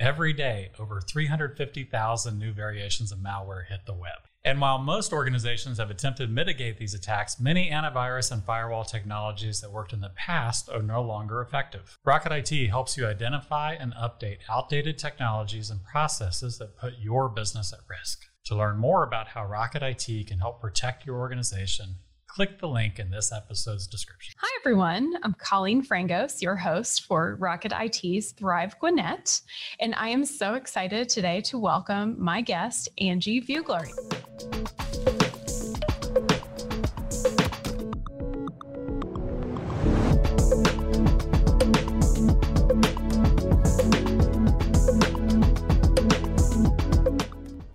Every day, over 350,000 new variations of malware hit the web. And while most organizations have attempted to mitigate these attacks, many antivirus and firewall technologies that worked in the past are no longer effective. Rocket IT helps you identify and update outdated technologies and processes that put your business at risk. To learn more about how Rocket IT can help protect your organization, click the link in this episode's description. Hi, everyone. I'm Colleen Frangos, your host for Rocket IT's Thrive Gwinnett. And I am so excited today to welcome my guest, Angie Veugeler.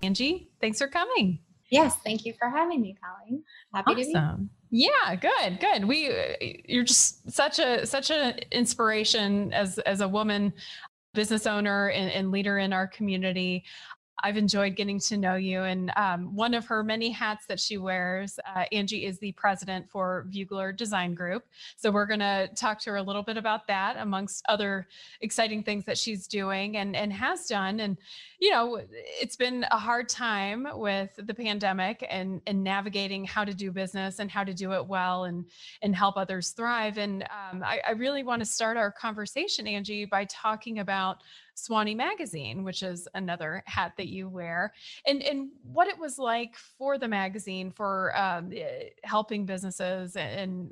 Angie, thanks for coming. Yes, thank you for having me, Colleen. Happy awesome. to be. Yeah, good, good. We you're just such a such an inspiration as as a woman business owner and, and leader in our community. I've enjoyed getting to know you. And um, one of her many hats that she wears, uh, Angie is the president for Veugeler Design Group. So we're going to talk to her a little bit about that, amongst other exciting things that she's doing and, and has done. And, you know, it's been a hard time with the pandemic and, and navigating how to do business and how to do it well and, and help others thrive. And um, I, I really want to start our conversation, Angie, by talking about Suwanee Magazine, which is another hat that you wear, and and what it was like for the magazine for um, eh, helping businesses and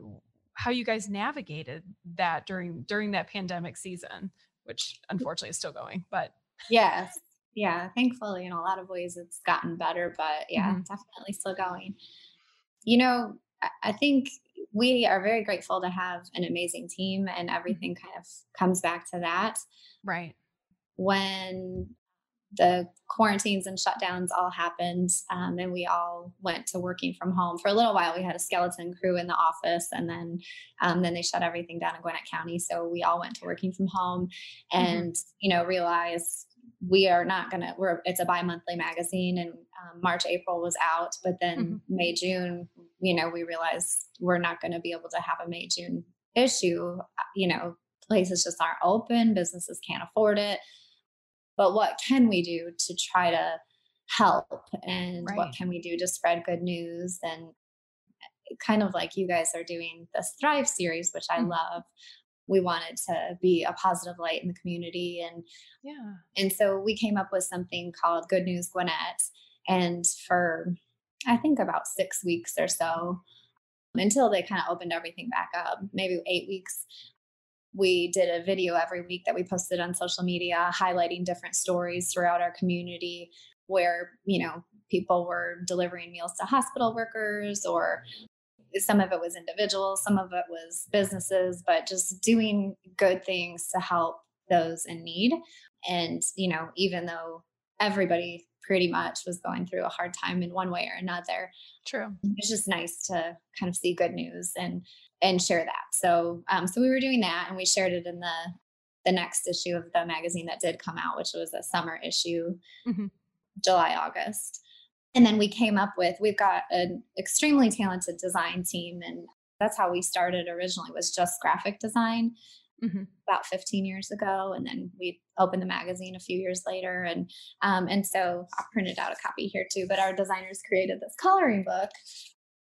how you guys navigated that during during that pandemic season, which unfortunately is still going. But yes, yeah, thankfully in a lot of ways it's gotten better, but yeah, mm-hmm. definitely still going. You know, I think we are very grateful to have an amazing team and mm-hmm. everything kind of comes back to that. Right when the quarantines and shutdowns all happened um, and we all went to working from home for a little while we had a skeleton crew in the office and then um, then they shut everything down in gwinnett county so we all went to working from home mm-hmm. and mm-hmm. you know realized we are not gonna we're it's a bi-monthly magazine and um, march april was out but then mm-hmm. may june you know we realized we're not going to be able to have a may june issue you know places just aren't open businesses can't afford it but what can we do to try to help? And right. what can we do to spread good news? And eh, kind of like you guys are doing this thrive series which i mm-hmm. love. We wanted to be a positive light in the community. And yeah. and so we came up with something called good news gwinnett. And for i think about six weeks or so until they kind of opened everything back up maybe eight weeks we did a video every week that we posted on social media highlighting different stories throughout our community where you know people were delivering meals to hospital workers or some of it was individuals some of it was businesses but just doing good things to help those in need. And you know even though everybody pretty much was going through a hard time in one way or another true it's just nice to kind of see good news and and share that. So um, so we were doing that and we shared it in the the next issue of the magazine that did come out, which was a summer issue, mm-hmm. July, August. And then we came up with we've got an extremely talented design team and that's how we started originally was just graphic design mm-hmm. about 15 years ago and then we opened the magazine a few years later and um, and so i printed out a copy here too but our designers created this coloring book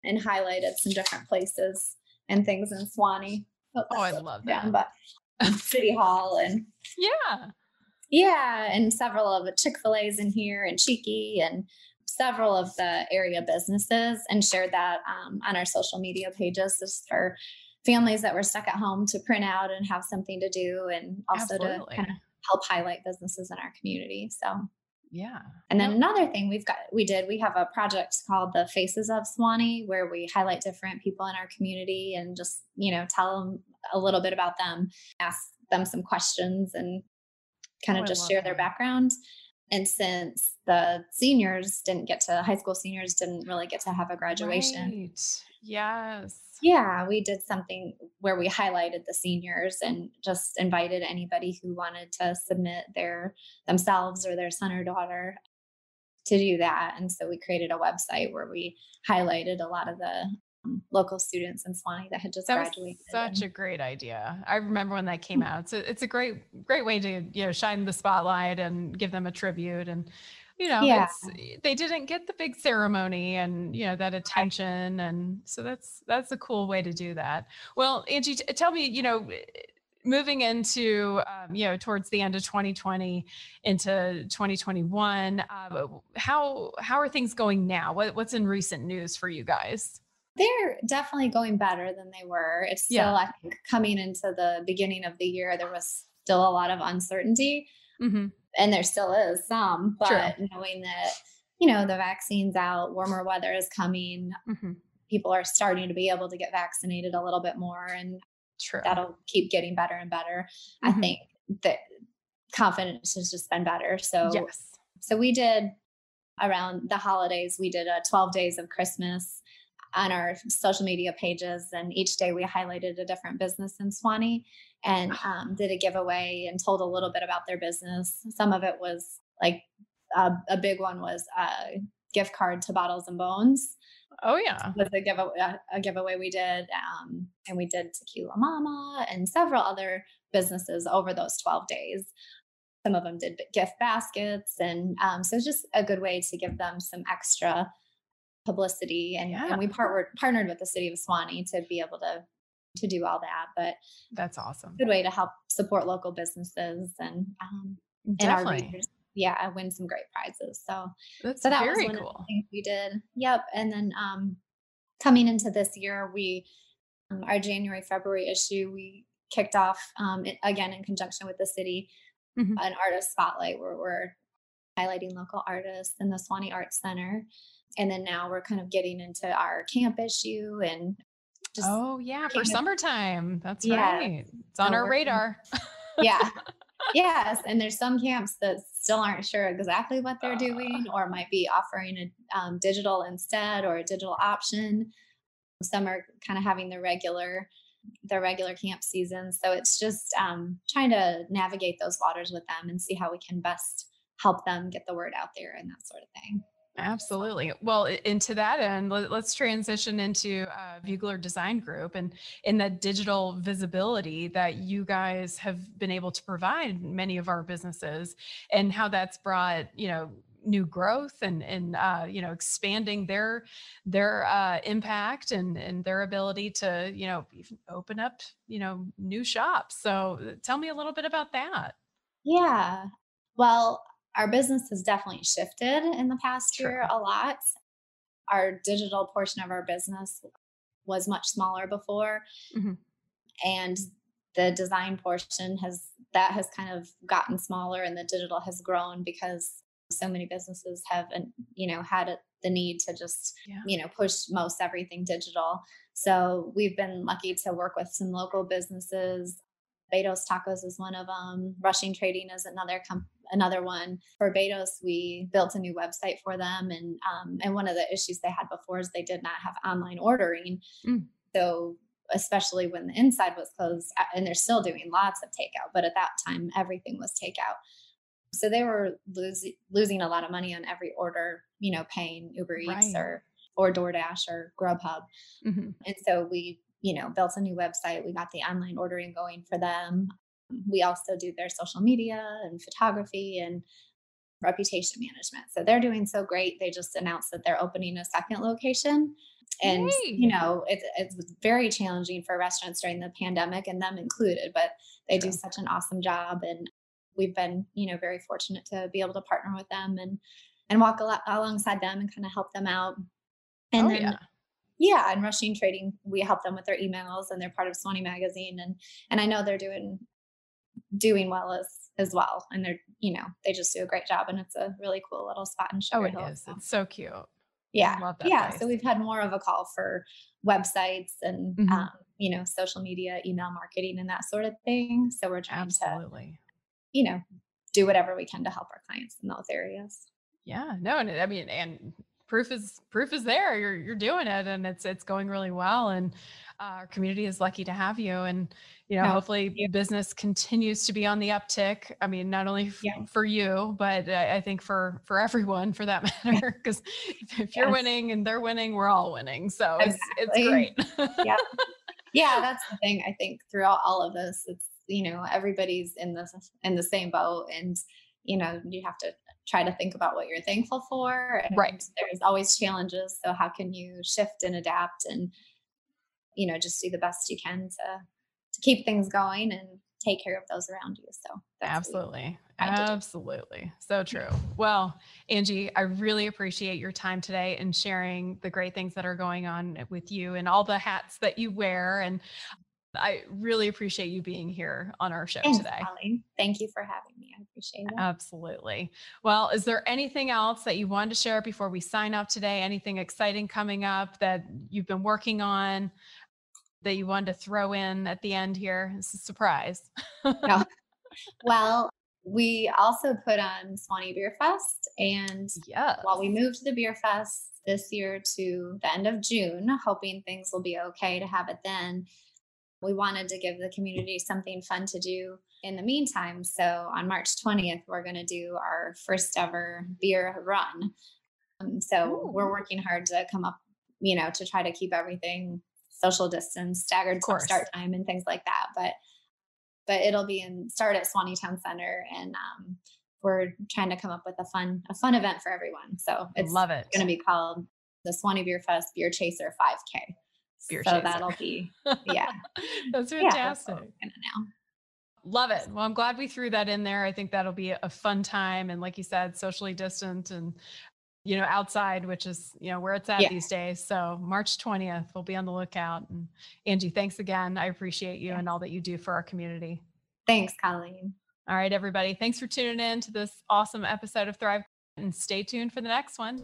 and highlighted some different places and things in Suwanee. Oh, oh I love that. but City Hall and yeah, yeah, and several of the Chick Fil A's in here and Cheeky and several of the area businesses and shared that um, on our social media pages just for families that were stuck at home to print out and have something to do and also Absolutely. to kind of help highlight businesses in our community. So yeah. And then another thing we've got, we did, we have a project called the Faces of Suwanee where we highlight different people in our community and just, you know, tell them a little bit about them, ask them some questions and kind of oh, just share that. their background. And since the seniors didn't get to, high school seniors didn't really get to have a graduation. Right. Yes yeah, we did something where we highlighted the seniors and just invited anybody who wanted to submit their themselves or their son or daughter to do that. And so we created a website where we highlighted a lot of the um, local students in Suwanee that had just that graduated. such a great idea. I remember when that came out. So it's a great, great way to you know shine the spotlight and give them a tribute. And you know, Yeah. it's, they didn't get the big ceremony and you know that attention, and so that's that's a cool way to do that. Well, Angie, t- tell me, you know. Moving into, um, you know, towards the end of 2020 into 2021, uh, how how are things going now? What, what's in recent news for you guys? They're definitely going better than they were. It's still, Yeah. I think, coming into the beginning of the year, there was still a lot of uncertainty, Mm-hmm. And there still is some. True. But knowing that, you know, the vaccine's out, warmer weather is coming, Mm-hmm. people are starting to be able to get vaccinated a little bit more, and True. that'll keep getting better and better. Mhm. I think that confidence has just been better. So, yes. so we did around the holidays, we did a 12 days of Christmas on our social media pages. And each day we highlighted a different business in Suwanee and um, did a giveaway and told a little bit about their business. Some of it was like uh, a big one was a gift card to Bottles and Bones Oh yeah. was a giveaway, a, a giveaway we did. Um, and we did Tequila Mama and several other businesses over those 12 days. Some of them did gift baskets. And um, so it's just a good way to give them some extra publicity. And, Yeah. and we partnered, partnered with the city of Suwanee to be able to to do all that. But That's awesome. good way to help support local businesses and um, and our readers. Yeah, win some great prizes. So That's so that very was one of the cool. things we did. Yep. And then um, coming into this year, we um, our January February issue we kicked off um, it, again in conjunction with the city Mhm. an artist spotlight where we're highlighting local artists in the Suwanee Arts Center. And then now we're kind of getting into our camp issue and just oh yeah, for summertime. That's Yeah. right. It's on So our radar. yeah. Yes, and there's some camps that still aren't sure exactly what they're Uh. doing, or might be offering a um, digital instead or a digital option. Some are kind of having the regular, the regular camp season. So it's just um, trying to navigate those waters with them and see how we can best help them get the word out there and that sort of thing. Absolutely. Well, i- into that end, let, us transition into uh, Veugeler Design Group and in that digital visibility that you guys have been able to provide many of our businesses, and how that's brought you know new growth and and uh, you know expanding their their uh, impact and and their ability to you know even open up you know new shops. So uh, tell me a little bit about that. Yeah. Well, our business has definitely shifted in the past True. year a lot. Our digital portion of our business was much smaller before. Mhm. And the design portion has that has kind of gotten smaller and the digital has grown because so many businesses have you know had the need to just Yeah. you know push most everything digital so we've been lucky to work with some local businesses Betos Tacos is one of them. Rushing Trading is another com- another one. For Betos, we built a new website for them, and um, and one of the issues they had before is they did not have online ordering. Mm. So especially when the inside was closed, and they're still doing lots of takeout, but at that time everything was takeout. So they were losing losing a lot of money on every order, you know, paying Uber Eats Right. or or DoorDash or Grubhub. Mhm. And so we, you know, built a new website. We got the online ordering going for them. We also do their social media and photography and reputation management. So they're doing so great. They just announced that they're opening a second location. And, you know, it, it was very challenging for restaurants during the pandemic and them included, but they do such an awesome job. And we've been, you know, very fortunate to be able to partner with them and, and walk a lot alongside them and kind of help them out. And oh then yeah. yeah and rushing trading we help them with their emails and they're part of suwanee magazine and and i know they're doing doing well as as well and they're you know they just do a great job and it's a really cool little spot in Oh, Sugar it Hill, is. so- It's so cute. yeah yeah place. so we've had more of a call for websites and Mhm. um, you know social media email marketing and that sort of thing so we're trying to you know do whatever we can to help our clients in those areas Yeah. No, and I mean, and proof is proof is there. You're you're doing it, and it's it's going really well. And uh, our community is lucky to have you. And, you know, oh, hopefully business continues to be on the uptick. I mean, not only f- yeah. for you, but I, I, think for, for everyone for that matter, because if, if you're winning and they're winning, we're all winning. So exactly. it's, it's great. yeah. Yeah. That's the thing. I think throughout all of this, it's, you know, everybody's in the, in the same boat and, you know, you have to try to think about what you're thankful for. And right. There's always challenges. So how can you shift and adapt and, you know, just do the best you can to to keep things going and take care of those around you. So absolutely. Absolutely. So true. Well, Angie, I really appreciate your time today and sharing the great things that are going on with you and all the hats that you wear. And I really appreciate you being here on our show Thanks, today. Holly. Thank you for having me. I appreciate it. Absolutely. Well, is there anything else that you wanted to share before we sign off today? Anything exciting coming up that you've been working on that you wanted to throw in at the end here? It's a surprise. no. Well, we also put on Suwanee Beer Fest. And yeah, while we moved the Beer Fest this year to the end of June, hoping things will be okay to have it then we wanted to give the community something fun to do in the meantime. So on March 20th, we're going to do our first ever beer run. Um, so Ooh. we're working hard to come up, you know, to try to keep everything social distance, staggered start time, and things like that. But but it'll be in start at Suwanee Town Center, and um, we're trying to come up with a fun a fun event for everyone. So it's love it. Going to be called the Suwanee Beer Fest Beer Chaser 5K beer so chaser. that'll be yeah that's fantastic yeah, now love it well i'm glad we threw that in there i think that'll be a fun time and like you said socially distant and you know outside which is you know where it's at yeah. these days. So march 20th we'll be on the lookout. And angie thanks again. I appreciate you yeah. and all that you do for our community. Thanks colleen. All right everybody. Thanks for tuning in to this awesome episode of thrive and stay tuned for the next one